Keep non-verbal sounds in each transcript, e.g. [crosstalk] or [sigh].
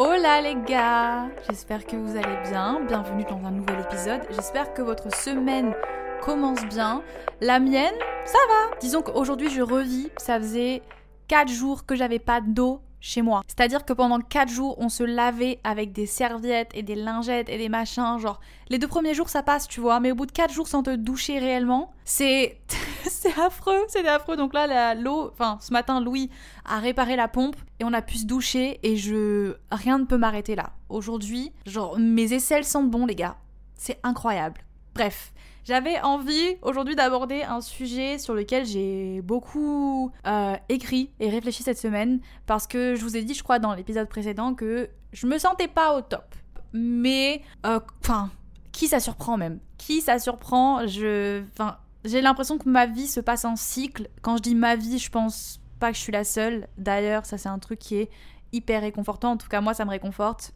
Hola les gars J'espère que vous allez bien. Bienvenue dans un nouvel épisode. J'espère que votre semaine commence bien. La mienne, ça va. Disons qu'aujourd'hui je revis. Ça faisait 4 jours que j'avais pas d'eau chez moi. C'est-à-dire que pendant 4 jours, on se lavait avec des serviettes et des lingettes et des machins. Genre, les deux premiers jours, ça passe, tu vois. Mais au bout de 4 jours sans te doucher réellement, c'est. [laughs] c'est affreux, c'était affreux. Donc là, l'eau. Enfin, ce matin, Louis a réparé la pompe et on a pu se doucher et je. Rien ne peut m'arrêter là. Aujourd'hui, genre, mes aisselles sentent bon, les gars. C'est incroyable. Bref, j'avais envie aujourd'hui d'aborder un sujet sur lequel j'ai beaucoup euh, écrit et réfléchi cette semaine parce que je vous ai dit, je crois, dans l'épisode précédent que je me sentais pas au top. Mais, euh, enfin, qui ça surprend même? Qui ça surprend? Je, enfin, j'ai l'impression que ma vie se passe en cycle. Quand je dis ma vie, je pense pas que je suis la seule. D'ailleurs, ça c'est un truc qui est hyper réconfortant. En tout cas, moi, ça me réconforte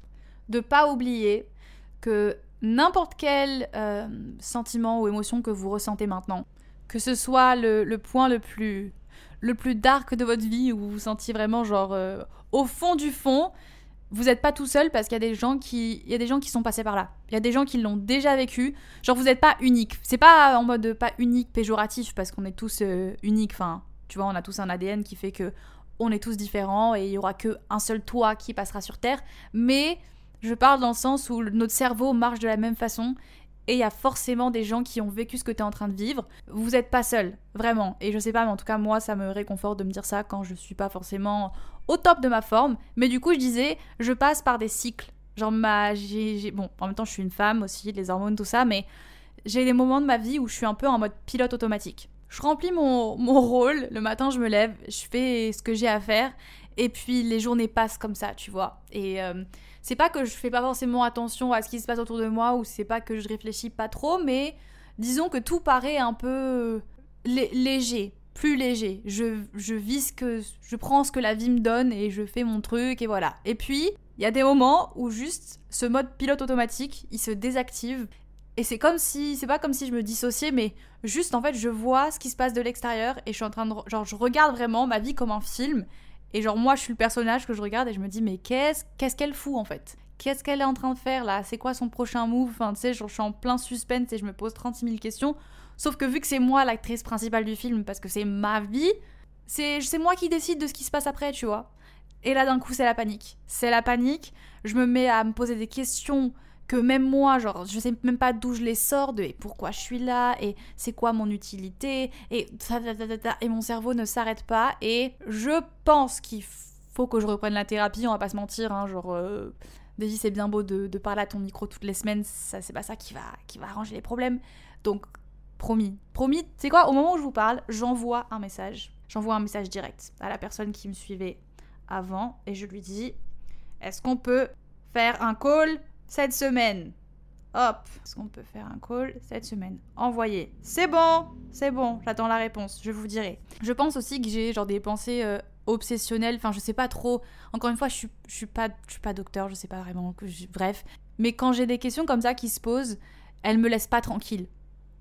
de pas oublier que n'importe quel euh, sentiment ou émotion que vous ressentez maintenant, que ce soit le, point le plus, le plus dark de votre vie où vous vous sentiez vraiment genre euh, au fond du fond, vous n'êtes pas tout seul parce qu'il y a des gens qui, il y a des gens qui sont passés par là. Il y a des gens qui l'ont déjà vécu. Genre vous n'êtes pas unique. C'est pas en mode pas unique péjoratif parce qu'on est tous euh, uniques. Enfin, tu vois, on a tous un ADN qui fait que on est tous différents et il y aura que un seul toi qui passera sur Terre. Mais je parle dans le sens où notre cerveau marche de la même façon et il y a forcément des gens qui ont vécu ce que tu es en train de vivre. Vous n'êtes pas seul, vraiment. Et je sais pas, mais en tout cas, moi, ça me réconforte de me dire ça quand je suis pas forcément au top de ma forme. Mais du coup, je disais, je passe par des cycles. Genre, ma. J'ai, bon, en même temps, je suis une femme aussi, les hormones, tout ça, mais j'ai des moments de ma vie où je suis un peu en mode pilote automatique. Je remplis mon, mon rôle, le matin, je me lève, je fais ce que j'ai à faire, et puis les journées passent comme ça, tu vois. Et. Euh, c'est pas que je fais pas forcément attention à ce qui se passe autour de moi ou c'est pas que je réfléchis pas trop, mais disons que tout paraît un peu léger, plus léger. Je, je vis ce que. Je prends ce que la vie me donne et je fais mon truc et voilà. Et puis, il y a des moments où juste ce mode pilote automatique, il se désactive. Et c'est comme si. C'est pas comme si je me dissociais, mais juste en fait, je vois ce qui se passe de l'extérieur et je suis en train de. Genre, je regarde vraiment ma vie comme un film et genre, moi, je suis le personnage que je regarde et je me dis, mais qu'est-ce qu'est-ce qu'elle fout en fait? Qu'est-ce qu'elle est en train de faire là? C'est quoi son prochain move? Enfin, tu sais, je suis en plein suspense et je me pose 36 000 questions. Sauf que vu que c'est moi l'actrice principale du film, parce que c'est ma vie, c'est moi qui décide de ce qui se passe après, tu vois. Et là, d'un coup, c'est la panique. C'est la panique. Je me mets à me poser des questions que même moi, genre, je sais même pas d'où je les sors, de pourquoi je suis là, et c'est quoi mon utilité, et et mon cerveau ne s'arrête pas, et je pense qu'il faut que je reprenne la thérapie, on va pas se mentir, hein, genre, euh, c'est bien beau de, parler à ton micro toutes les semaines, ça c'est pas ça qui va, qui va arranger les problèmes, donc promis, promis, c'est quoi, au moment où je vous parle, j'envoie un message, j'envoie un message direct à la personne qui me suivait avant, et je lui dis, est-ce qu'on peut faire un call cette semaine. Hop, est-ce qu'on peut faire un call cette semaine? Envoyer. C'est bon, c'est bon, j'attends la réponse, je vous dirai. Je pense aussi que j'ai genre des pensées euh, obsessionnelles, enfin je sais pas trop. Encore une fois, je suis, suis, pas, je suis pas docteur, je sais pas vraiment. Bref. Mais quand j'ai des questions comme ça qui se posent, elles me laissent pas tranquille.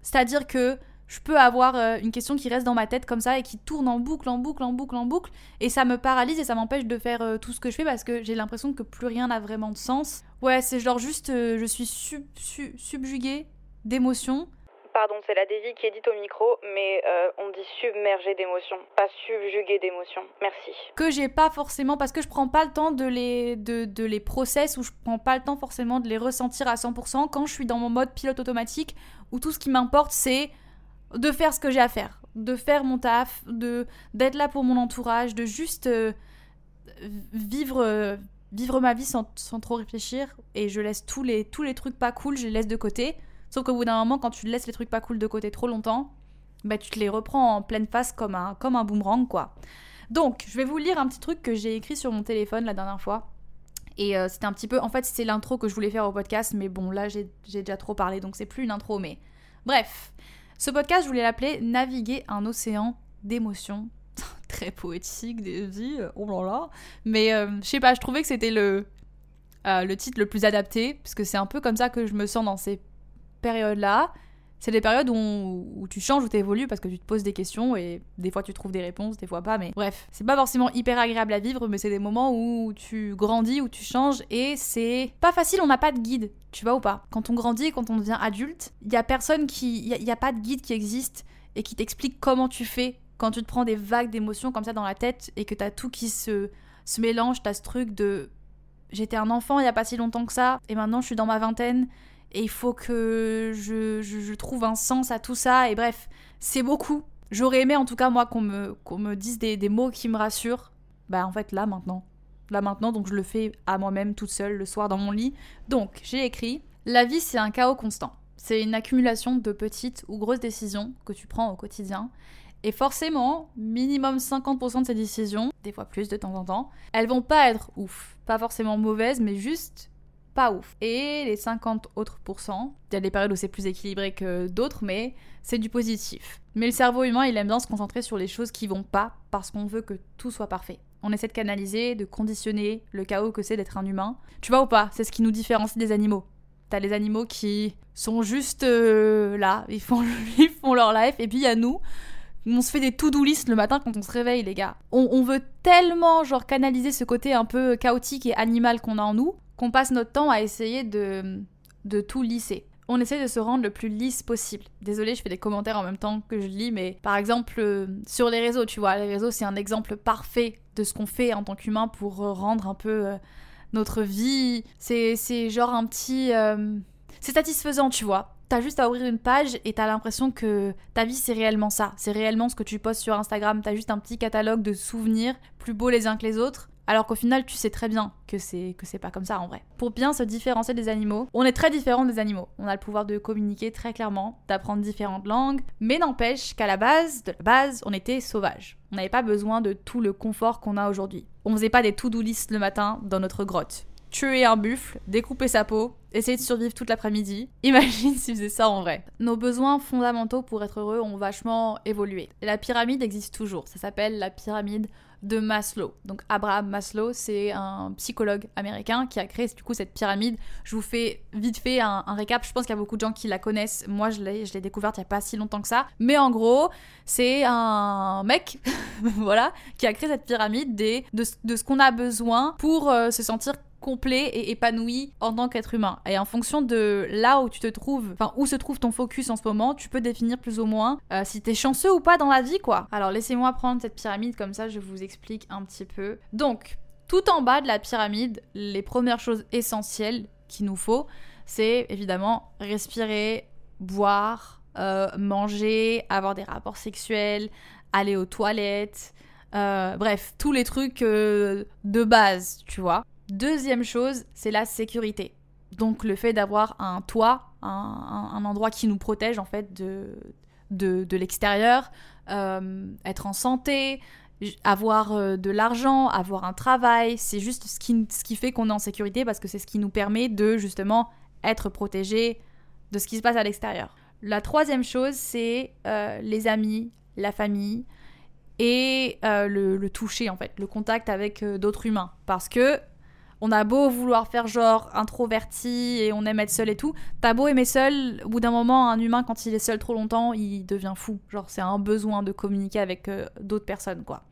C'est-à-dire que je peux avoir euh, une question qui reste dans ma tête comme ça et qui tourne en boucle, en boucle, en boucle, en boucle. Et ça me paralyse et ça m'empêche de faire euh, tout ce que je fais parce que j'ai l'impression que plus rien n'a vraiment de sens. Ouais, c'est genre juste, euh, je suis subjuguée d'émotions. Pardon, c'est la Davy qui est dite au micro, mais on dit submergée d'émotions, pas subjuguée d'émotions. Merci. Que j'ai pas forcément, parce que je prends pas le temps de les, de, de les process ou je prends pas le temps forcément de les ressentir à 100% quand je suis dans mon mode pilote automatique où tout ce qui m'importe c'est de faire ce que j'ai à faire, de faire mon taf, de d'être là pour mon entourage, de juste euh, vivre euh, vivre ma vie sans, trop réfléchir et je laisse tous les tous les trucs pas cool, je les laisse de côté Sauf qu'au bout d'un moment, quand tu laisses les trucs pas cool de côté trop longtemps, bah tu te les reprends en pleine face comme un, comme un boomerang, quoi. Donc, je vais vous lire un petit truc que j'ai écrit sur mon téléphone la dernière fois. Et euh, c'était un petit peu. En fait, c'est l'intro que je voulais faire au podcast, mais bon, là, j'ai déjà trop parlé, donc c'est plus une intro, mais. Bref. Ce podcast, je voulais l'appeler Naviguer un océan d'émotions. [laughs] Très poétique, vies, oh là là. Mais euh, je sais pas, je trouvais que c'était le, euh, le titre le plus adapté, parce que c'est un peu comme ça que je me sens dans ces périodes-là c'est des périodes où, tu changes, où tu évolues parce que tu te poses des questions et des fois tu trouves des réponses, des fois pas. Mais bref, c'est pas forcément hyper agréable à vivre, mais c'est des moments où tu grandis, où tu changes et c'est pas facile, on n'a pas de guide, tu vois ou pas. Quand on grandit, quand on devient adulte, il y a personne qui. Il y, a pas de guide qui existe et qui t'explique comment tu fais quand tu te prends des vagues d'émotions comme ça dans la tête et que t'as tout qui se, se mélange, t'as ce truc de. J'étais un enfant il y a pas si longtemps que ça et maintenant je suis dans ma vingtaine et il faut que je, trouve un sens à tout ça. Et bref, c'est beaucoup. J'aurais aimé en tout cas moi qu'on me, me dise des, des, mots qui me rassurent. Bah en fait là maintenant. Là maintenant, donc je le fais à moi-même toute seule le soir dans mon lit. Donc j'ai écrit La vie c'est un chaos constant. C'est une accumulation de petites ou grosses décisions que tu prends au quotidien. Et forcément, minimum 50% de ces décisions, des fois plus de temps en temps, elles vont pas être ouf. Pas forcément mauvaises, mais juste pas ouf. Et les 50 autres pourcents, il y a des périodes où c'est plus équilibré que d'autres, mais c'est du positif. Mais le cerveau humain, il aime bien se concentrer sur les choses qui vont pas parce qu'on veut que tout soit parfait. On essaie de canaliser, de conditionner le chaos que c'est d'être un humain. Tu vois ou pas? C'est ce qui nous différencie des animaux. T'as les animaux qui sont juste euh, là, ils font, [laughs] font leur life, et puis il y a nous. On se fait des to-do list le matin quand on se réveille, les gars. On, on, veut tellement, genre, canaliser ce côté un peu chaotique et animal qu'on a en nous, qu'on passe notre temps à essayer de, de tout lisser. On essaie de se rendre le plus lisse possible. Désolée, je fais des commentaires en même temps que je lis, mais par exemple, euh, sur les réseaux, tu vois, les réseaux, c'est un exemple parfait de ce qu'on fait en tant qu'humain pour euh, rendre un peu euh, notre vie. C'est genre un petit. c'est satisfaisant, tu vois. T'as juste à ouvrir une page et t'as l'impression que ta vie c'est réellement ça. C'est réellement ce que tu postes sur Instagram. T'as juste un petit catalogue de souvenirs plus beaux les uns que les autres. Alors qu'au final, tu sais très bien que c'est que c'est pas comme ça en vrai. Pour bien se différencier des animaux, on est très différents des animaux. On a le pouvoir de communiquer très clairement, d'apprendre différentes langues, mais n'empêche qu'à la base, de la base, on était sauvages. On n'avait pas besoin de tout le confort qu'on a aujourd'hui. On faisait pas des to-do le matin dans notre grotte. Tuer un buffle, découper sa peau, essayer de survivre toute l'après-midi. [laughs] Imagine s'ils faisaient ça en vrai. Nos besoins fondamentaux pour être heureux ont vachement évolué. la pyramide existe toujours. Ça s'appelle la pyramide de Maslow. Donc Abraham Maslow, c'est un psychologue américain qui a créé du coup cette pyramide. Je vous fais vite fait un, récap. Je pense qu'il y a beaucoup de gens qui la connaissent. Moi, je l'ai, je l'ai découverte il n'y a pas si longtemps que ça. Mais en gros, c'est un mec, [laughs] voilà, qui a créé cette pyramide des, de, ce qu'on a besoin pour euh, se sentir complet et épanoui en tant qu'être humain. Et en fonction de là où tu te trouves, enfin où se trouve ton focus en ce moment, tu peux définir plus ou moins euh, si t'es chanceux ou pas dans la vie, quoi. Alors laissez-moi prendre cette pyramide comme ça, je vous explique un petit peu. Donc, tout en bas de la pyramide, les premières choses essentielles qu'il nous faut, c'est évidemment respirer, boire, euh, manger, avoir des rapports sexuels, aller aux toilettes. Euh, bref, tous les trucs de base, tu vois. Deuxième chose, c'est la sécurité. Donc le fait d'avoir un toit, un, endroit qui nous protège en fait de, de, l'extérieur, euh, être en santé, avoir euh, de l'argent, avoir un travail, c'est juste ce qui, ce qui fait qu'on est en sécurité parce que c'est ce qui nous permet de justement être protégé de ce qui se passe à l'extérieur. La troisième chose, c'est euh, les amis, la famille et le, le, toucher en fait, le contact avec d'autres humains. Parce que on a beau vouloir faire genre introverti et on aime être seul et tout, t'as beau aimer seul, au bout d'un moment, un humain, quand il est seul trop longtemps, il devient fou. Genre, c'est un besoin de communiquer avec euh, d'autres personnes, quoi.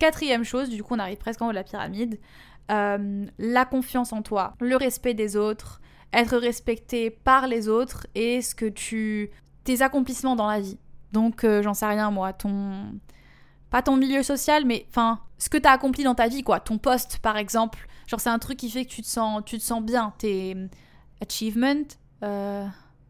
Quatrième chose, du coup, on arrive presque en haut de la pyramide, euh, la confiance en toi, le respect des autres, être respecté par les autres et ce que tu. tes accomplissements dans la vie. Donc, euh, j'en sais rien, moi, ton. Pas ton milieu social, mais enfin, ce que t'as accompli dans ta vie, quoi. Ton poste, par exemple Genre, c'est un truc qui fait que tu te sens, tu te sens bien. Tes achievements, euh,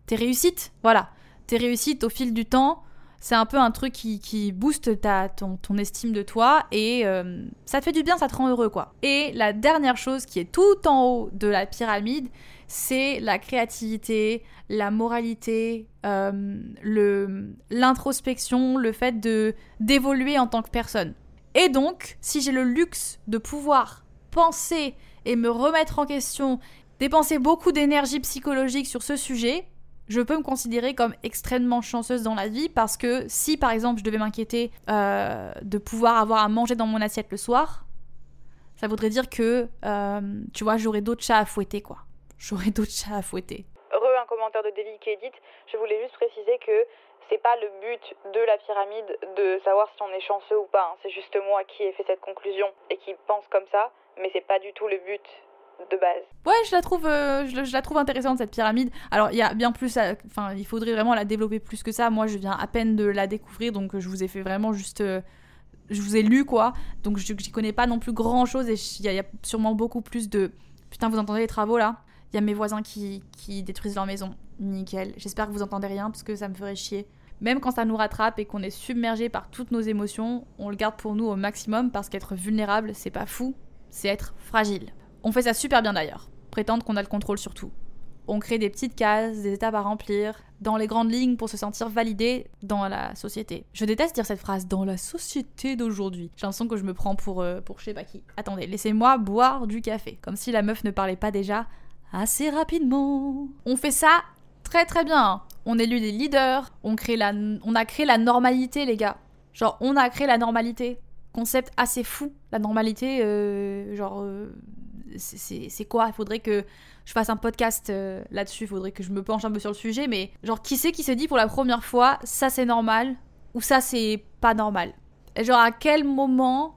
tes réussites, voilà. Tes réussites au fil du temps, c'est un peu un truc qui, qui booste ta, ton, ton, estime de toi et euh, ça te fait du bien, ça te rend heureux, quoi. Et la dernière chose qui est tout en haut de la pyramide, c'est la créativité, la moralité, euh, l'introspection, le fait de d'évoluer en tant que personne. Et donc, si j'ai le luxe de pouvoir penser et me remettre en question, dépenser beaucoup d'énergie psychologique sur ce sujet, je peux me considérer comme extrêmement chanceuse dans la vie parce que si par exemple je devais m'inquiéter euh, de pouvoir avoir à manger dans mon assiette le soir, ça voudrait dire que, euh, tu vois, j'aurais d'autres chats à fouetter quoi. J'aurais d'autres chats à fouetter. Re un commentaire de David qui édite, je voulais juste préciser que c'est pas le but de la pyramide de savoir si on est chanceux ou pas. hein. C'est juste moi qui ai fait cette conclusion et qui pense comme ça, mais c'est pas du tout le but de base. Ouais, je la trouve, euh, je, je la trouve intéressante cette pyramide. Alors il y a bien plus, enfin il faudrait vraiment la développer plus que ça. Moi, je viens à peine de la découvrir, donc euh, je vous ai fait vraiment juste, euh, je vous ai lu quoi. Donc je j'y connais pas non plus grand chose et y, il y a sûrement beaucoup plus de. Putain, vous entendez les travaux là? Il y a mes voisins qui, qui détruisent leur maison. Nickel. J'espère que vous entendez rien parce que ça me ferait chier. Même quand ça nous rattrape et qu'on est submergé par toutes nos émotions, on le garde pour nous au maximum parce qu'être vulnérable, c'est pas fou, c'est être fragile. On fait ça super bien d'ailleurs. Prétendre qu'on a le contrôle sur tout. On crée des petites cases, des étapes à remplir, dans les grandes lignes pour se sentir validé dans la société. Je déteste dire cette phrase, dans la société d'aujourd'hui. J'ai l'impression que je me prends pour, euh, pour je sais pas qui. Attendez, laissez-moi boire du café. Comme si la meuf ne parlait pas déjà assez rapidement. On fait ça très très bien. hein. On élu des leaders, on, a créé la normalité les gars. Genre on a créé la normalité. Concept assez fou. La normalité, euh, genre... euh, c'est quoi? Il faudrait que je fasse un podcast euh, là-dessus, il faudrait que je me penche un peu sur le sujet, mais genre qui c'est qui se dit pour la première fois ça c'est normal ou ça c'est pas normal? Et genre à quel moment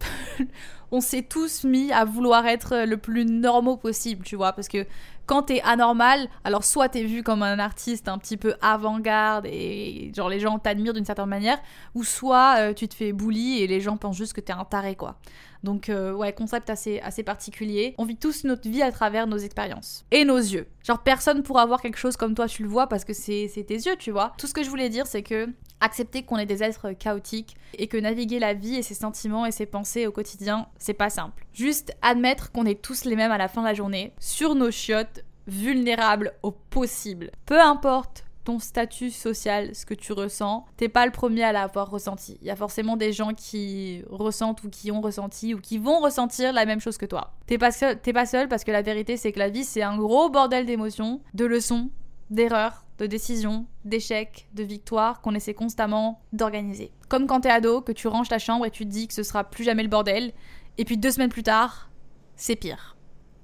[laughs] on s'est tous mis à vouloir être le plus normaux possible, tu vois Parce que quand t'es anormal, alors soit t'es vu comme un artiste un petit peu avant-garde et genre les gens t'admirent d'une certaine manière, ou soit euh, tu te fais bully et les gens pensent juste que t'es un taré, quoi. Donc euh, ouais, concept assez, assez particulier. On vit tous notre vie à travers nos expériences. Et nos yeux. Genre personne pourra voir quelque chose comme toi tu le vois parce que c'est tes yeux, tu vois. Tout ce que je voulais dire c'est que accepter qu'on est des êtres chaotiques et que naviguer la vie et ses sentiments et ses pensées au quotidien, c'est pas simple. Juste admettre qu'on est tous les mêmes à la fin de la journée, sur nos chiottes, vulnérables au possible. Peu importe ton statut social, ce que tu ressens, t'es pas le premier à l'avoir ressenti. Il y a forcément des gens qui ressentent ou qui ont ressenti ou qui vont ressentir la même chose que toi. T'es pas seul, t'es pas seul parce que la vérité c'est que la vie c'est un gros bordel d'émotions, de leçons, d'erreurs, de décisions, d'échecs, de victoires qu'on essaie constamment d'organiser. Comme quand t'es ado, que tu ranges ta chambre et tu te dis que ce sera plus jamais le bordel, et puis deux semaines plus tard, c'est pire.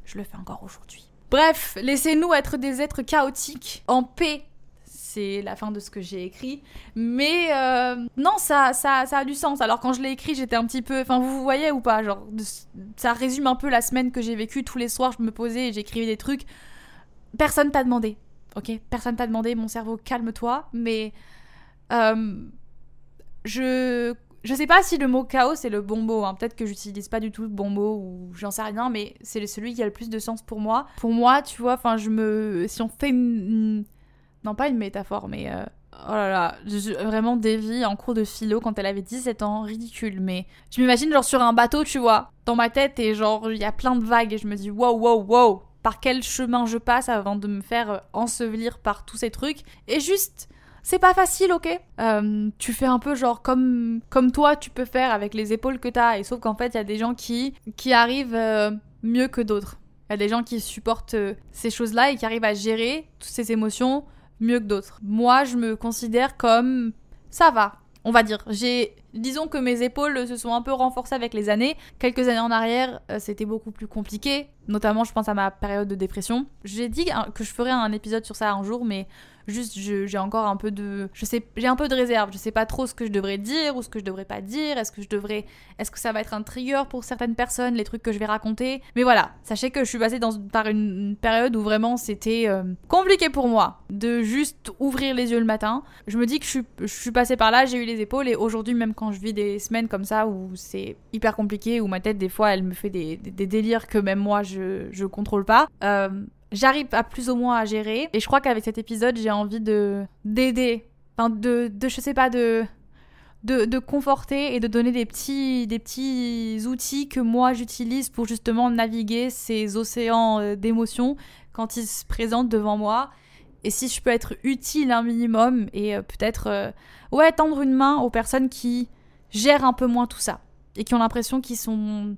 Je le fais encore aujourd'hui. Bref, laissez-nous être des êtres chaotiques, en paix. C'est la fin de ce que j'ai écrit. Mais euh, non, ça, ça, ça a du sens. Alors quand je l'ai écrit, j'étais un petit peu... Enfin, vous, voyez ou pas Genre, ça résume un peu la semaine que j'ai vécue. Tous les soirs, je me posais et j'écrivais des trucs. Personne t'a demandé. Ok? Personne t'a demandé. Mon cerveau, calme-toi. Mais... euh, je je sais pas si le mot chaos c'est le bon mot. hein. Peut-être que j'utilise pas du tout le bon mot ou j'en sais rien, mais c'est celui qui a le plus de sens pour moi. Pour moi, tu vois, enfin, je me. Si on fait une. Non, pas une métaphore, mais. euh, Oh là là, vraiment Davy en cours de philo quand elle avait 17 ans, ridicule, mais je m'imagine genre sur un bateau, tu vois, dans ma tête et genre il y a plein de vagues et je me dis wow wow wow, par quel chemin je passe avant de me faire euh, ensevelir par tous ces trucs? Et juste c'est pas facile, ok? Euh, Tu fais un peu genre comme, comme toi tu peux faire avec les épaules que t'as. Et sauf qu'en fait, il y a des gens qui, qui arrivent mieux que d'autres. Il y a des gens qui supportent ces choses-là et qui arrivent à gérer toutes ces émotions mieux que d'autres. Moi, je me considère comme ça va. On va dire, j'ai, disons que mes épaules se sont un peu renforcées avec les années. Quelques années en arrière, euh, c'était beaucoup plus compliqué. Notamment, je pense à ma période de dépression. J'ai dit que je ferais un épisode sur ça un jour, mais juste j'ai encore un peu de je sais j'ai un peu de réserve. Je sais pas trop ce que je devrais dire ou ce que je devrais pas dire. Est-ce que je devrais est-ce que ça va être un trigger pour certaines personnes les trucs que je vais raconter? Mais voilà. Sachez que je suis passée dans, par une, période où vraiment c'était euh, compliqué pour moi de juste ouvrir les yeux le matin. Je me dis que je suis, je suis passée par là j'ai eu les épaules et aujourd'hui même quand je vis des semaines comme ça où c'est hyper compliqué où ma tête des fois elle me fait des, des- des délires que même moi je je contrôle pas euh, j'arrive à plus ou moins à gérer. Et je crois qu'avec cet épisode, j'ai envie de d'aider, enfin de, de, je sais pas, de de, conforter et de donner des petits, des petits outils que moi j'utilise pour justement naviguer ces océans euh, d'émotions quand ils se présentent devant moi. Et si je peux être utile un minimum et euh, peut-être euh, ouais tendre une main aux personnes qui gèrent un peu moins tout ça et qui ont l'impression qu'ils sont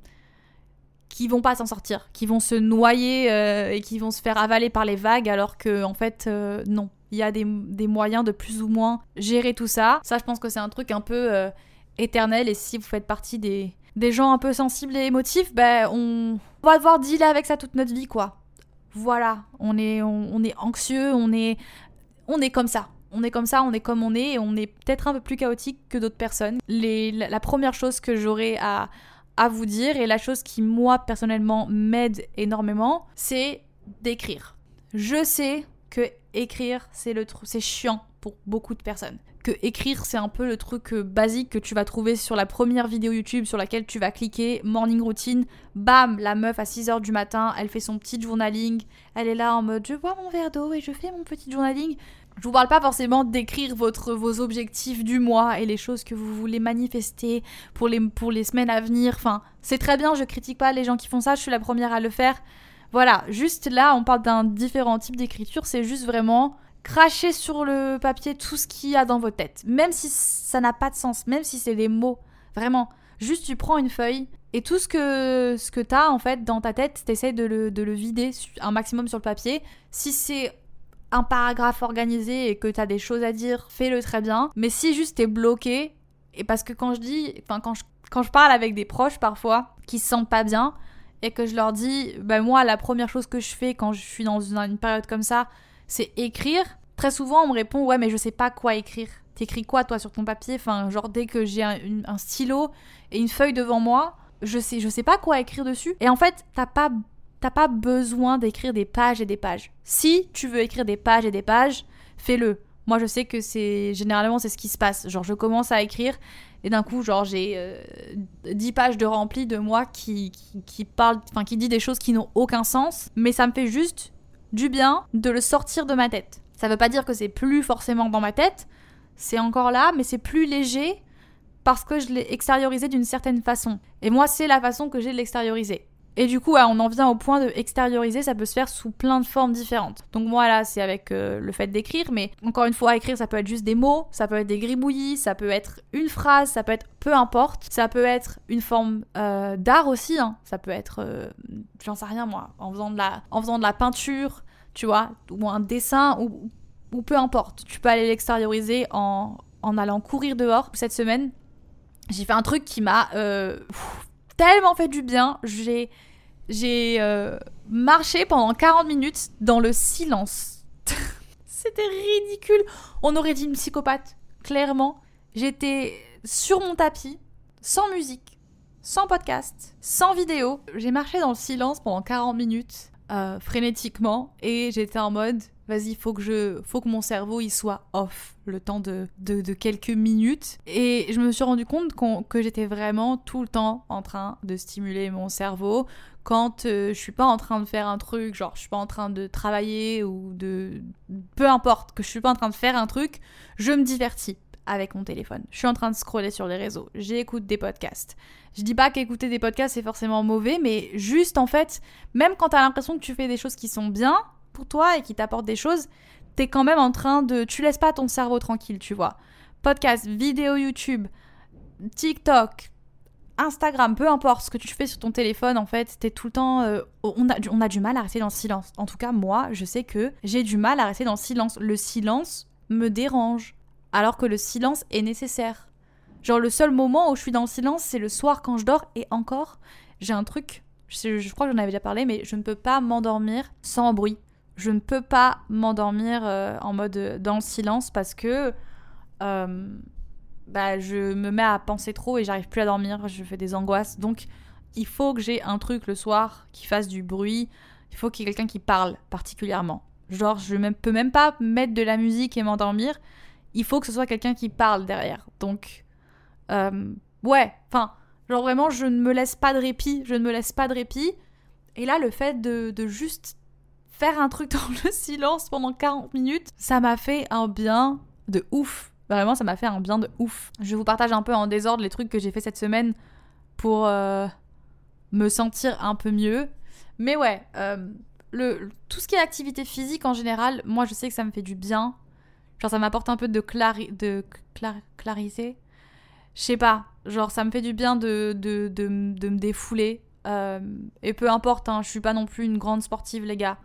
qui vont pas s'en sortir, qui vont se noyer et qui vont se faire avaler par les vagues alors que en fait non il y a des, moyens de plus ou moins gérer tout ça. Ça, je pense que c'est un truc un peu euh, éternel. Et si vous faites partie des, gens un peu sensibles et émotifs, ben, on, va devoir dealer avec ça toute notre vie, quoi. Voilà, on est, on, est anxieux, on est, on est comme ça. On est comme ça, on est comme on est, on est peut-être un peu plus chaotique que d'autres personnes. La, première chose que j'aurais à, à vous dire, et la chose qui, moi, personnellement, m'aide énormément, c'est d'écrire. Je sais que écrire, c'est le c'est chiant pour beaucoup de personnes. Que écrire, c'est un peu le truc euh, basique que tu vas trouver sur la première vidéo YouTube sur laquelle tu vas cliquer, morning routine, bam, la meuf à 6h du matin, elle fait son petit journaling, elle est là en mode je bois mon verre d'eau et je fais mon petit journaling. Je vous parle pas forcément d'écrire votre, vos objectifs du mois et les choses que vous voulez manifester pour les, pour les semaines à venir. Enfin, c'est très bien, je critique pas les gens qui font ça, je suis la première à le faire. Voilà, juste là, on parle d'un différent type d'écriture, c'est juste vraiment cracher sur le papier tout ce qu'il y a dans vos têtes. Même si ça n'a pas de sens, même si c'est des mots. Vraiment, juste tu prends une feuille et tout ce que, ce que tu as en fait dans ta tête, tu de le, de le vider un maximum sur le papier. Si c'est un paragraphe organisé et que tu as des choses à dire, fais-le très bien. Mais si juste t'es bloqué, et parce que quand je dis, enfin quand je, quand je parle avec des proches parfois qui se sentent pas bien, et que je leur dis, ben moi, la première chose que je fais quand je suis dans une, période comme ça, c'est écrire. Très souvent, on me répond, ouais, mais je sais pas quoi écrire. T'écris quoi, toi, sur ton papier? Enfin, genre, dès que j'ai un, stylo et une feuille devant moi, je sais, je sais pas quoi écrire dessus. Et en fait, t'as pas, t'as pas besoin d'écrire des pages et des pages. Si tu veux écrire des pages et des pages, fais-le. Moi, je sais que c'est généralement c'est ce qui se passe. Genre, je commence à écrire et d'un coup, genre, j'ai euh, dix 10 pages de rempli de moi qui, qui, parle, enfin, qui dit des choses qui n'ont aucun sens, mais ça me fait juste du bien de le sortir de ma tête. Ça veut pas dire que c'est plus forcément dans ma tête, c'est encore là, mais c'est plus léger parce que je l'ai extériorisé d'une certaine façon. Et moi, c'est la façon que j'ai de l'extérioriser. Et du coup, on en vient au point de extérioriser, ça peut se faire sous plein de formes différentes. Donc moi là, c'est avec euh, le fait d'écrire, mais encore une fois, écrire, ça peut être juste des mots, ça peut être des gribouillis, ça peut être une phrase, ça peut être peu importe, ça peut être une forme euh, d'art aussi, hein. ça peut être, euh, j'en sais rien moi, en faisant de la, en faisant de la peinture, tu vois, ou un dessin, ou, ou peu importe. Tu peux aller l'extérioriser en, en allant courir dehors. Cette semaine, j'ai fait un truc qui m'a tellement fait du bien. J'ai j'ai euh, marché pendant 40 minutes dans le silence. [laughs] C'était ridicule. On aurait dit une psychopathe, clairement. J'étais sur mon tapis, sans musique, sans podcast, sans vidéo. J'ai marché dans le silence pendant 40 minutes, euh, frénétiquement, et j'étais en mode vas-y, faut que je, faut que mon cerveau il soit off le temps de, de, quelques minutes. Et je me suis rendu compte que j'étais vraiment tout le temps en train de stimuler mon cerveau quand euh, je suis pas en train de faire un truc, genre je suis pas en train de travailler ou de, peu importe, que je suis pas en train de faire un truc, je me divertis avec mon téléphone. Je suis en train de scroller sur les réseaux. J'écoute des podcasts. Je dis pas qu'écouter des podcasts c'est forcément mauvais, mais juste en fait, même quand tu as l'impression que tu fais des choses qui sont bien, pour toi et qui t'apporte des choses, t'es quand même en train de... Tu laisses pas ton cerveau tranquille, tu vois. Podcast, vidéo YouTube, TikTok, Instagram, peu importe ce que tu fais sur ton téléphone, en fait, t'es tout le temps... Euh, on, a, on a du mal à rester dans le silence. En tout cas, moi, je sais que j'ai du mal à rester dans le silence. Le silence me dérange, alors que le silence est nécessaire. Genre, le seul moment où je suis dans le silence, c'est le soir quand je dors, et encore, j'ai un truc, je, je crois que j'en avais déjà parlé, mais je ne peux pas m'endormir sans bruit je ne peux pas m'endormir euh, en mode euh, dans le silence parce que euh, bah, je me mets à penser trop et j'arrive plus à dormir, je fais des angoisses. Donc il faut que j'ai un truc le soir qui fasse du bruit, il faut qu'il y ait quelqu'un qui parle particulièrement. Genre je ne peux même pas mettre de la musique et m'endormir, il faut que ce soit quelqu'un qui parle derrière. Donc ouais, enfin, genre vraiment je ne me laisse pas de répit, je ne me laisse pas de répit. Et là le fait de, de juste faire un truc [laughs] dans le silence pendant 40 minutes, ça m'a fait un bien de ouf. Vraiment, ça m'a fait un bien de ouf. Je vous partage un peu en désordre les trucs que j'ai fait cette semaine pour euh, me sentir un peu mieux. Mais ouais, euh, le, tout ce qui est activité physique en général, moi je sais que ça me fait du bien. Genre ça m'apporte un peu de, clari de clarité. Je sais pas, genre ça me fait du bien de, de, de, de me défouler. Euh, et peu importe, hein, je suis pas non plus une grande sportive les gars.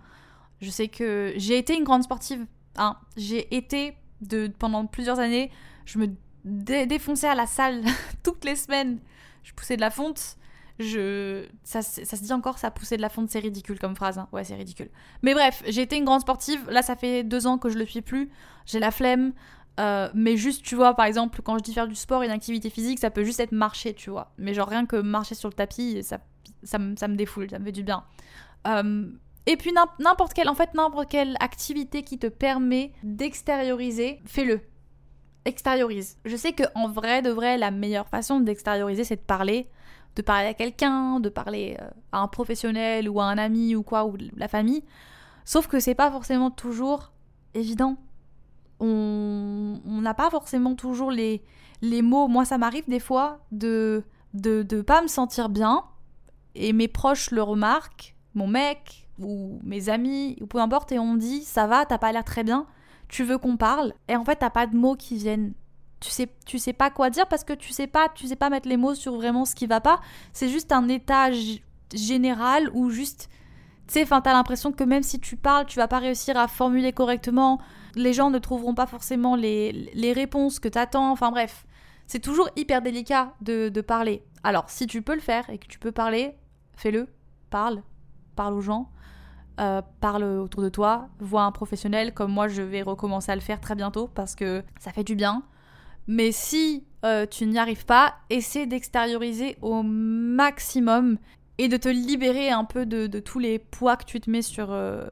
Je sais que j'ai été une grande sportive. Hein. J'ai été de, pendant plusieurs années, je me défonçais à la salle [laughs] toutes les semaines. Je poussais de la fonte. Je, ça, ça, se dit encore, ça poussait de la fonte, c'est ridicule comme phrase. Hein. Ouais, c'est ridicule. Mais bref, j'ai été une grande sportive. Là, ça fait deux ans que je le suis plus. J'ai la flemme. Euh, mais juste, tu vois, par exemple, quand je dis faire du sport, une activité physique, ça peut juste être marcher, tu vois. Mais genre rien que marcher sur le tapis, ça, ça, me, ça me défoule, ça me fait du bien. Euh, et puis n'importe quelle, en fait, n'importe quelle activité qui te permet d'extérioriser, fais-le. Extériorise. Je sais que en vrai, de vrai, la meilleure façon d'extérioriser, c'est de parler, de parler à quelqu'un, de parler euh, à un professionnel ou à un ami ou quoi, ou la famille. Sauf que c'est pas forcément toujours évident. On n'a pas forcément toujours les, les mots. Moi, ça m'arrive des fois de, de de pas me sentir bien et mes proches le remarquent, mon mec, ou mes amis, ou peu importe, et on dit ça va, t'as pas l'air très bien, tu veux qu'on parle, et en fait t'as pas de mots qui viennent. Tu sais, tu sais pas quoi dire parce que tu sais pas, tu sais pas mettre les mots sur vraiment ce qui va pas. C'est juste un état général ou juste, tu sais, enfin t'as l'impression que même si tu parles, tu vas pas réussir à formuler correctement. Les gens ne trouveront pas forcément les, les réponses que t'attends. Enfin bref, c'est toujours hyper délicat de, de parler. Alors si tu peux le faire et que tu peux parler, fais-le, parle, parle aux gens. Euh, parle autour de toi, vois un professionnel comme moi je vais recommencer à le faire très bientôt parce que ça fait du bien. Mais si euh, tu n'y arrives pas, essaie d'extérioriser au maximum et de te libérer un peu de, tous les poids que tu te mets sur, euh,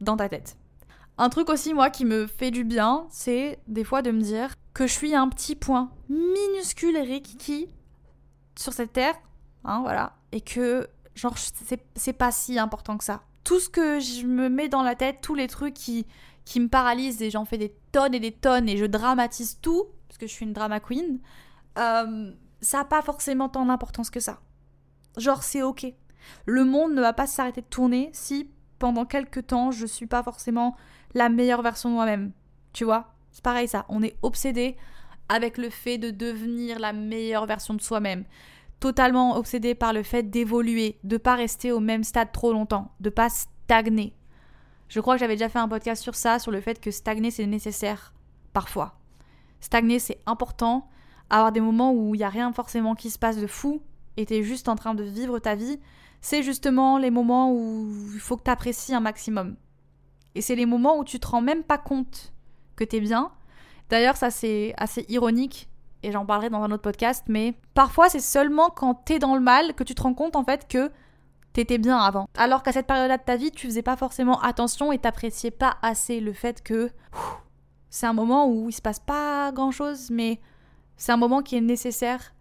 dans ta tête. Un truc aussi, moi, qui me fait du bien, c'est des fois de me dire que je suis un petit point minuscule et rikiki sur cette terre, hein, voilà, et que, genre, c'est pas si important que ça tout ce que je me mets dans la tête, tous les trucs qui, qui me paralysent et j'en fais des tonnes et des tonnes et je dramatise tout, parce que je suis une drama queen, euh, ça n'a pas forcément tant d'importance que ça. Genre, c'est ok. Le monde ne va pas s'arrêter de tourner si pendant quelques temps je suis pas forcément la meilleure version de moi-même. Tu vois? C'est pareil ça. On est obsédé avec le fait de devenir la meilleure version de soi-même totalement obsédé par le fait d'évoluer, de pas rester au même stade trop longtemps, de pas stagner. Je crois que j'avais déjà fait un podcast sur ça, sur le fait que stagner c'est nécessaire parfois. Stagner c'est important, avoir des moments où il n'y a rien forcément qui se passe de fou et tu es juste en train de vivre ta vie, c'est justement les moments où il faut que tu apprécies un maximum. Et c'est les moments où tu te rends même pas compte que tu es bien. D'ailleurs, ça c'est assez ironique et j'en parlerai dans un autre podcast, mais parfois c'est seulement quand t'es dans le mal que tu te rends compte en fait que t'étais bien avant. Alors qu'à cette période-là de ta vie, tu faisais pas forcément attention et t'appréciais pas assez le fait que c'est un moment où il se passe pas grand-chose, mais c'est un moment qui est nécessaire.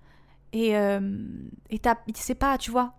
Et euh, c'est pas, tu vois,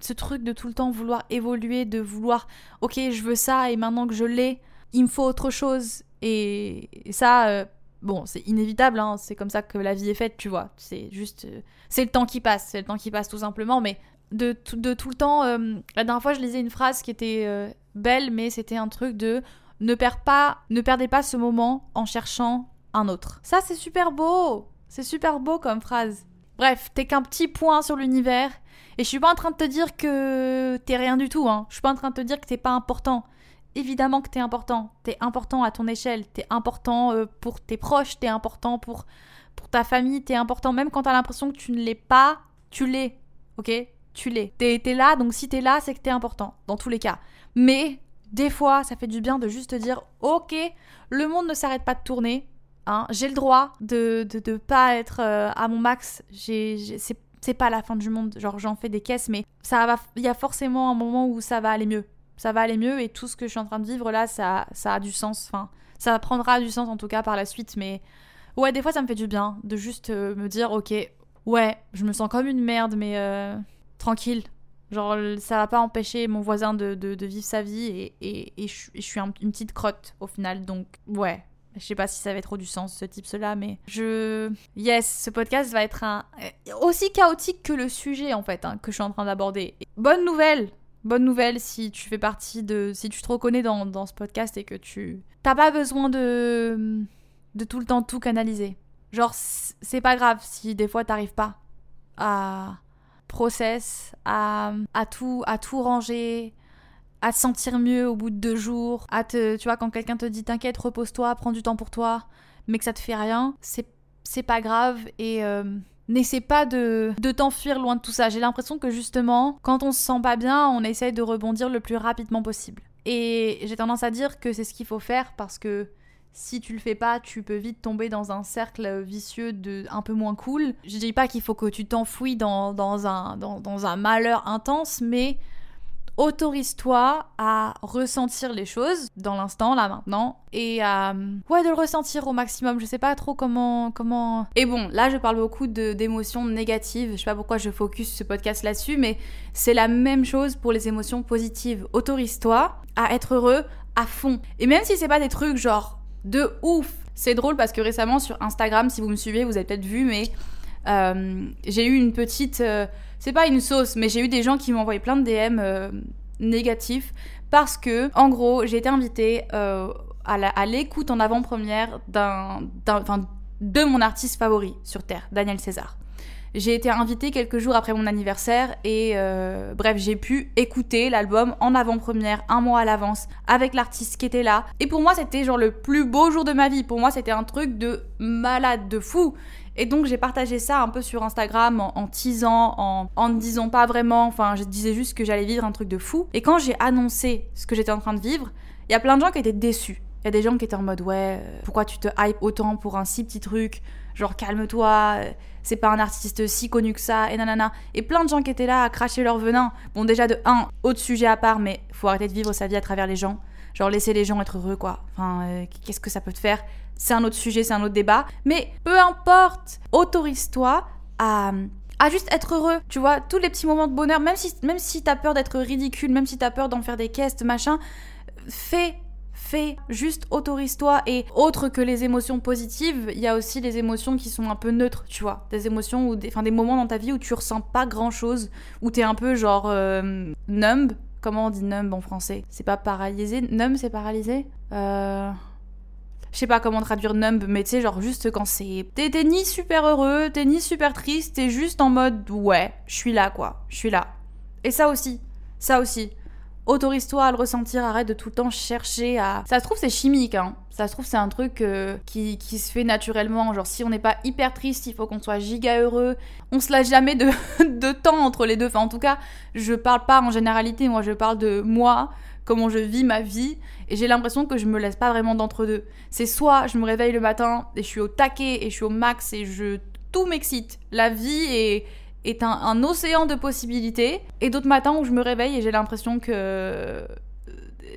ce truc de tout le temps vouloir évoluer, de vouloir, ok, je veux ça et maintenant que je l'ai, il me faut autre chose. Et, ça, euh, bon, c'est inévitable, hein, c'est comme ça que la vie est faite, tu vois. C'est juste. Euh, c'est le temps qui passe, c'est le temps qui passe tout simplement, mais de, tout le temps. Euh, la dernière fois, je lisais une phrase qui était euh, belle, mais c'était un truc de ne, perds pas, ne perdez pas ce moment en cherchant un autre. Ça, c'est super beau! C'est super beau comme phrase. Bref, t'es qu'un petit point sur l'univers. Et je suis pas en train de te dire que t'es rien du tout, hein. Je suis pas en train de te dire que t'es pas important évidemment que t'es important. T'es important à ton échelle. T'es important euh, pour tes proches. T'es important pour, pour ta famille. T'es important même quand t'as l'impression que tu ne l'es pas. Tu l'es. Ok? Tu l'es. T'es es là, donc si t'es là, c'est que t'es important. Dans tous les cas. Mais des fois, ça fait du bien de juste dire Ok, le monde ne s'arrête pas de tourner. Hein, j'ai le droit de ne de, pas être euh, à mon max. c'est pas la fin du monde. Genre, j'en fais des caisses, mais ça va. Il y a forcément un moment où ça va aller mieux ça va aller mieux et tout ce que je suis en train de vivre là, ça, ça a du sens. Enfin, ça prendra du sens en tout cas par la suite, mais ouais, des fois ça me fait du bien de juste euh, me dire, ok, ouais, je me sens comme une merde, mais euh, tranquille. Genre, ça va pas empêcher mon voisin de, de, vivre sa vie et, et, je, suis une petite crotte au final, donc ouais, Je sais pas si ça va trop du sens ce type cela, mais je. Yes, ce podcast va être un aussi chaotique que le sujet en fait hein, que je suis en train d'aborder. Bonne nouvelle, bonne nouvelle si tu fais partie de, si tu te reconnais dans, dans ce podcast et que tu t'as pas besoin de de tout le temps tout canaliser. Genre c'est pas grave si des fois t'arrives pas à process, à, à tout à tout ranger, à te sentir mieux au bout de deux jours, à te, tu vois, quand quelqu'un te dit t'inquiète, repose-toi, prends du temps pour toi, mais que ça te fait rien, c'est, pas grave et euh, n'essaie pas de, de t'enfuir loin de tout ça. J'ai l'impression que justement, quand on se sent pas bien, on essaye de rebondir le plus rapidement possible. Et j'ai tendance à dire que c'est ce qu'il faut faire parce que si tu le fais pas, tu peux vite tomber dans un cercle vicieux de un peu moins cool. Je dis pas qu'il faut que tu t'enfouis dans, un, dans un malheur intense, mais autorise-toi à ressentir les choses dans l'instant, là maintenant, et à ouais de le ressentir au maximum. Je sais pas trop comment comment. Et bon, là je parle beaucoup d'émotions négatives. Je sais pas pourquoi je focus ce podcast là-dessus, mais c'est la même chose pour les émotions positives. Autorise-toi à être heureux à fond. Et même si c'est pas des trucs genre de ouf, c'est drôle parce que récemment sur Instagram, si vous me suivez, vous avez peut-être vu, mais euh, j'ai eu une petite euh, c'est pas une sauce, mais j'ai eu des gens qui m'ont envoyé plein de DM euh, négatifs parce que, en gros, j'ai été invitée euh, à l'écoute en avant-première de mon artiste favori sur Terre, Daniel César. J'ai été invitée quelques jours après mon anniversaire et euh, bref, j'ai pu écouter l'album en avant-première un mois à l'avance avec l'artiste qui était là. Et pour moi, c'était genre le plus beau jour de ma vie. Pour moi, c'était un truc de malade, de fou. Et donc j'ai partagé ça un peu sur Instagram en, teasant, en, en ne disant pas vraiment, enfin je disais juste que j'allais vivre un truc de fou. Et quand j'ai annoncé ce que j'étais en train de vivre, il y a plein de gens qui étaient déçus. Il y a des gens qui étaient en mode ouais, euh, pourquoi tu te hype autant pour un si petit truc? Genre calme-toi, euh, c'est pas un artiste si connu que ça, et nanana. Et plein de gens qui étaient là à cracher leur venin. Bon déjà de un, autre sujet à part, mais faut arrêter de vivre sa vie à travers les gens. Genre laisser les gens être heureux quoi. Enfin, euh, qu'est-ce que ça peut te faire? C'est un autre sujet, c'est un autre débat. Mais peu importe, autorise-toi à à juste être heureux, tu vois, tous les petits moments de bonheur, même si, même si t'as peur d'être ridicule, même si t'as peur d'en faire des caisses, machin, fais, fais, juste autorise-toi. Et autre que les émotions positives, il y a aussi les émotions qui sont un peu neutres, tu vois, des émotions ou des, enfin, des moments dans ta vie où tu ressens pas grand chose, où t'es un peu genre euh, numb. Comment on dit numb en français? C'est pas paralysé? Numb, c'est paralysé? Euh je sais pas comment traduire numb, mais tu sais, genre juste quand c'est. T'es ni super heureux, t'es ni super triste, t'es juste en mode ouais, je suis là quoi, je suis là. Et ça aussi, ça aussi. Autorise-toi à le ressentir, arrête de tout le temps chercher à. Ça se trouve, c'est chimique, hein. Ça se trouve, c'est un truc euh, qui, qui, se fait naturellement. Genre, si on n'est pas hyper triste, il faut qu'on soit giga heureux. On se lâche jamais de, [laughs] de temps entre les deux. Enfin, en tout cas, je parle pas en généralité, moi, je parle de moi comment je vis ma vie et j'ai l'impression que je me laisse pas vraiment d'entre deux. C'est soit je me réveille le matin et je suis au taquet et je suis au max et je tout m'excite. La vie est un, océan de possibilités et d'autres matins où je me réveille et j'ai l'impression que euh,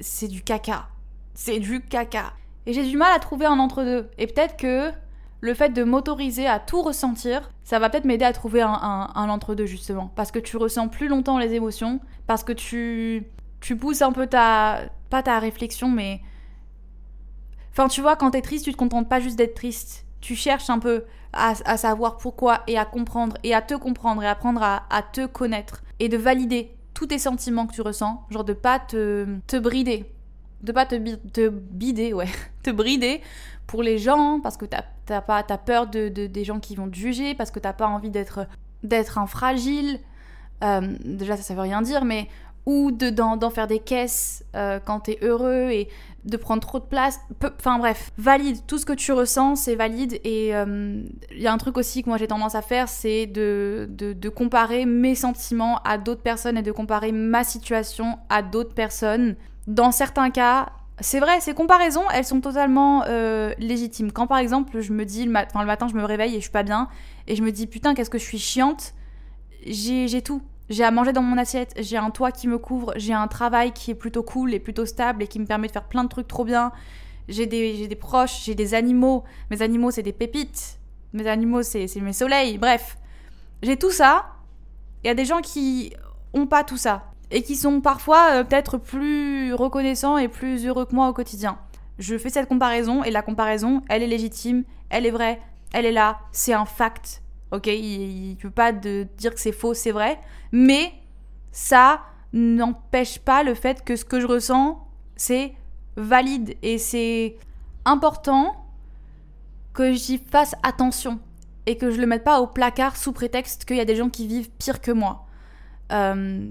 c'est du caca. C'est du caca. Et j'ai du mal à trouver un entre-deux. Et peut-être que le fait de m'autoriser à tout ressentir, ça va peut-être m'aider à trouver un, un entre-deux justement. Parce que tu ressens plus longtemps les émotions, parce que tu, tu pousses un peu ta. pas ta réflexion, mais. Enfin, tu vois, quand t'es triste, tu te contentes pas juste d'être triste. Tu cherches un peu à, savoir pourquoi et à comprendre et à te comprendre et apprendre à, te connaître et de valider tous tes sentiments que tu ressens. Genre de pas te, te brider. De pas te, te bider, ouais. [laughs] te brider pour les gens parce que t'as as peur de, des gens qui vont te juger, parce que t'as pas envie d'être d'être un fragile. Euh, déjà, ça, ça veut rien dire, mais ou d'en faire des caisses euh, quand t'es heureux et de prendre trop de place. Enfin bref, valide. Tout ce que tu ressens, c'est valide. Et il euh, y a un truc aussi que moi j'ai tendance à faire, c'est de, de, comparer mes sentiments à d'autres personnes et de comparer ma situation à d'autres personnes. Dans certains cas, c'est vrai, ces comparaisons, elles sont totalement euh, légitimes. Quand par exemple, je me dis, le, le matin, je me réveille et je suis pas bien, et je me dis, putain, qu'est-ce que je suis chiante, j'ai tout j'ai à manger dans mon assiette, j'ai un toit qui me couvre, j'ai un travail qui est plutôt cool et plutôt stable et qui me permet de faire plein de trucs trop bien. J'ai des, des, proches, j'ai des animaux. Mes animaux, c'est des pépites. Mes animaux, c'est mes soleils. Bref, j'ai tout ça. Il y a des gens qui ont pas tout ça et qui sont parfois euh, peut-être plus reconnaissants et plus heureux que moi au quotidien. Je fais cette comparaison et la comparaison, elle est légitime, elle est vraie, elle est là, c'est un fact. Ok, il ne peut pas dire que c'est faux, c'est vrai. Mais ça n'empêche pas le fait que ce que je ressens, c'est valide et c'est important que j'y fasse attention et que je le mette pas au placard sous prétexte qu'il y a des gens qui vivent pire que moi. Euh,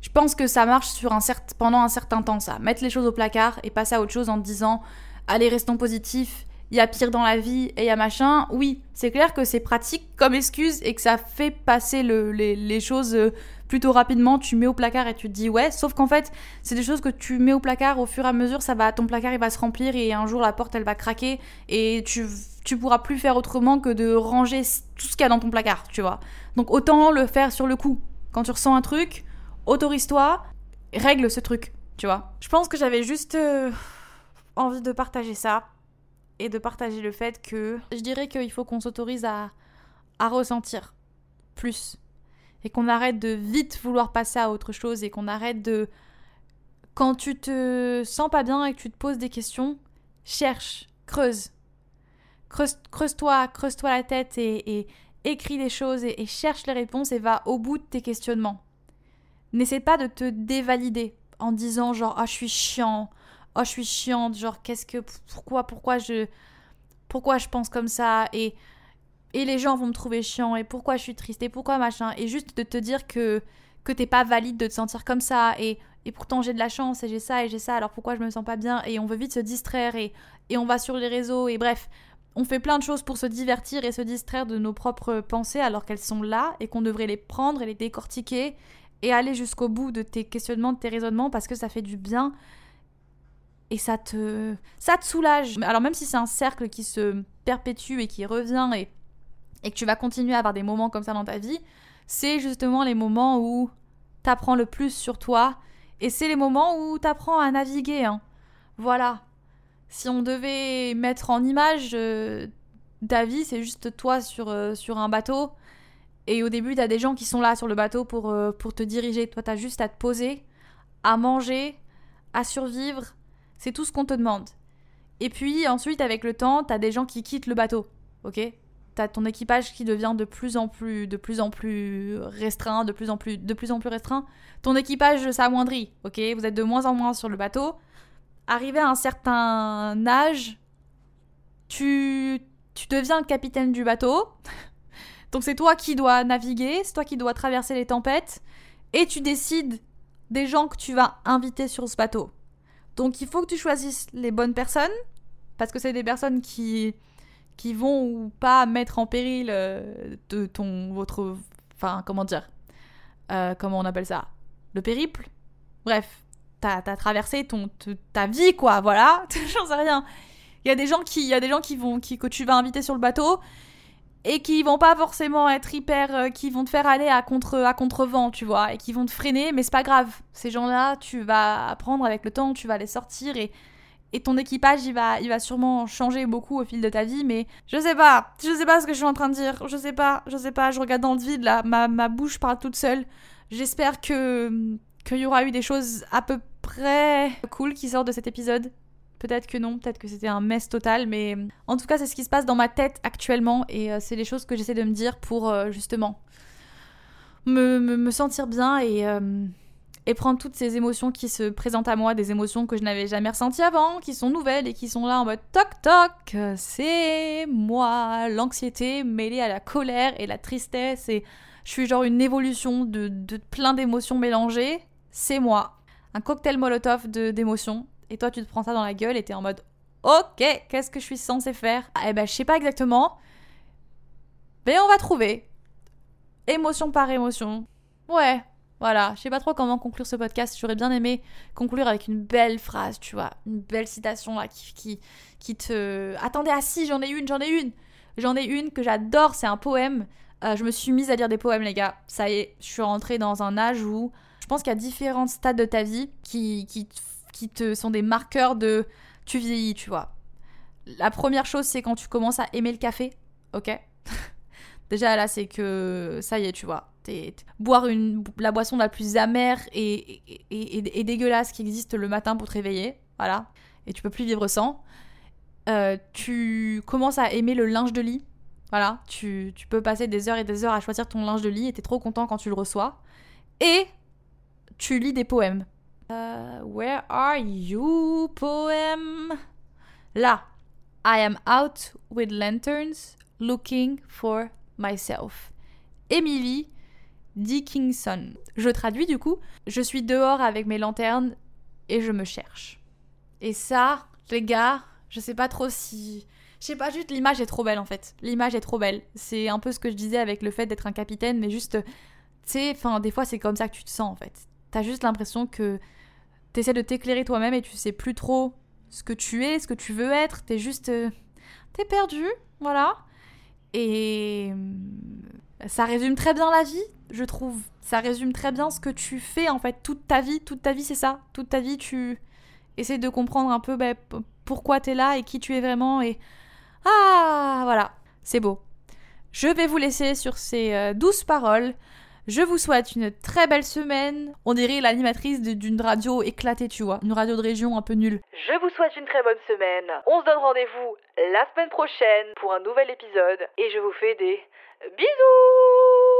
je pense que ça marche sur un pendant un certain temps, ça. Mettre les choses au placard et passer à autre chose en disant allez, restons positifs, il y a pire dans la vie et il y a machin. Oui, c'est clair que c'est pratique comme excuse et que ça fait passer les, choses euh, plutôt rapidement. Tu mets au placard et tu te dis ouais, sauf qu'en fait, c'est des choses que tu mets au placard au fur et à mesure, ça va, ton placard il va se remplir et un jour la porte elle va craquer et tu, tu pourras plus faire autrement que de ranger tout ce qu'il y a dans ton placard, tu vois. Donc autant le faire sur le coup. Quand tu ressens un truc, autorise-toi, règle ce truc, tu vois. Je pense que j'avais juste euh, envie de partager ça et de partager le fait que je dirais qu'il faut qu'on s'autorise à, à ressentir plus et qu'on arrête de vite vouloir passer à autre chose et qu'on arrête de quand tu te sens pas bien et que tu te poses des questions, cherche, creuse. Creuse-toi, creuse-toi la tête et, et écris les choses et, et cherche les réponses et va au bout de tes questionnements. N'essaie pas de te dévalider en disant genre ah je suis chiant, oh je suis chiante, genre qu'est-ce que pourquoi pourquoi je pourquoi je pense comme ça? Et et les gens vont me trouver chiant et pourquoi je suis triste et pourquoi machin. Et juste de te dire que que t'es pas valide de te sentir comme ça et et pourtant j'ai de la chance et j'ai ça et j'ai ça alors pourquoi je me sens pas bien et on veut vite se distraire et et on va sur les réseaux et bref. On fait plein de choses pour se divertir et se distraire de nos propres pensées alors qu'elles sont là et qu'on devrait les prendre et les décortiquer et aller jusqu'au bout de tes questionnements, de tes raisonnements, parce que ça fait du bien et ça te, ça te soulage. Alors même si c'est un cercle qui se perpétue et qui revient et, et que tu vas continuer à avoir des moments comme ça dans ta vie, c'est justement les moments où tu apprends le plus sur toi et c'est les moments où tu apprends à naviguer. Hein. Voilà. Si on devait mettre en image euh, ta vie, c'est juste toi sur, euh, sur un bateau et au début, t'as des gens qui sont là sur le bateau pour, euh, pour te diriger. Toi, t'as juste à te poser, à manger, à survivre. C'est tout ce qu'on te demande. Et puis ensuite, avec le temps, t'as des gens qui quittent le bateau. Ok? T'as ton équipage qui devient de plus en plus, de plus en plus restreint, de plus en plus, de plus en plus restreint. Ton équipage s'amoindrit. Ok? Vous êtes de moins en moins sur le bateau. Arrivé à un certain âge, tu, tu deviens le capitaine du bateau. [laughs] Donc c'est toi qui dois naviguer, c'est toi qui dois traverser les tempêtes, et tu décides des gens que tu vas inviter sur ce bateau. Donc il faut que tu choisisses les bonnes personnes, parce que c'est des personnes qui, qui vont ou pas mettre en péril euh, ton, votre, enfin comment dire, euh, comment on appelle ça, le périple. Bref, t'as as traversé ton, ta vie quoi, voilà, [laughs] j'en sais rien. Il y a des gens qui, il y a des gens qui vont, qui, que tu vas inviter sur le bateau et qui vont pas forcément être hyper euh, qui vont te faire aller à contre à contrevent tu vois et qui vont te freiner mais c'est pas grave. Ces gens-là tu vas apprendre avec le temps tu vas les sortir et et ton équipage il va il va sûrement changer beaucoup au fil de ta vie mais je sais pas. Je sais pas ce que je suis en train de dire. Je sais pas. Je sais pas. Je regarde dans le vide là. Ma, ma bouche parle toute seule. J'espère que qu'il y aura eu des choses à peu près cool qui sortent de cet épisode Peut-être que non, peut-être que c'était un mess total, mais en tout cas, c'est ce qui se passe dans ma tête actuellement et euh, c'est les choses que j'essaie de me dire pour euh, justement me, me, sentir bien et, euh, et prendre toutes ces émotions qui se présentent à moi, des émotions que je n'avais jamais ressenties avant, qui sont nouvelles et qui sont là en mode toc toc, c'est moi, l'anxiété mêlée à la colère et la tristesse et je suis genre une évolution de, de plein d'émotions mélangées, c'est moi. Un cocktail molotov d'émotions et toi tu te prends ça dans la gueule et t'es en mode ok, qu'est-ce que je suis censé faire? Eh ben je sais pas exactement, mais on va trouver. Émotion par émotion. Ouais, voilà, je sais pas trop comment conclure ce podcast. J'aurais bien aimé conclure avec une belle phrase, tu vois, une belle citation là qui, qui, qui te. Attendez, ah si, j'en ai une, j'en ai une J'en ai une que j'adore, c'est un poème. Euh, je me suis mise à lire des poèmes, les gars. Ça y est, je suis rentrée dans un âge où je pense qu'il y a différents stades de ta vie qui, qui qui te sont des marqueurs de tu vieillis, tu vois. La première chose, c'est quand tu commences à aimer le café, ok? [laughs] Déjà là, c'est que ça y est, tu vois. boire une, la boisson la plus amère et, et, et, dégueulasse qui existe le matin pour te réveiller, voilà. et tu peux plus vivre sans. Euh, tu commences à aimer le linge de lit. Voilà, tu, tu, peux passer des heures et des heures à choisir ton linge de lit et t'es trop content quand tu le reçois. Et tu lis des poèmes. Euh, where are you, poème Là, I am out with lanterns looking for myself. Emily Dickinson. Je traduis du coup. Je suis dehors avec mes lanternes et je me cherche. Et ça, les gars, je sais pas trop si. Je sais pas, juste l'image est trop belle en fait. L'image est trop belle. C'est un peu ce que je disais avec le fait d'être un capitaine, mais juste. Tu sais, enfin, des fois c'est comme ça que tu te sens en fait. T'as juste l'impression que t'essaies de t'éclairer toi-même et tu sais plus trop ce que tu es, ce que tu veux être. T'es juste. Euh, t'es perdu, voilà. Et. Euh, ça résume très bien la vie, je trouve. Ça résume très bien ce que tu fais en fait toute ta vie. Toute ta vie, c'est ça. Toute ta vie, tu essaies de comprendre un peu bah, pourquoi t'es là et qui tu es vraiment. Et. Ah, voilà. C'est beau. Je vais vous laisser sur ces euh, douces paroles. Je vous souhaite une très belle semaine. On dirait l'animatrice d'une radio éclatée, tu vois. Une radio de région un peu nulle. Je vous souhaite une très bonne semaine. On se donne rendez-vous la semaine prochaine pour un nouvel épisode. Et je vous fais des bisous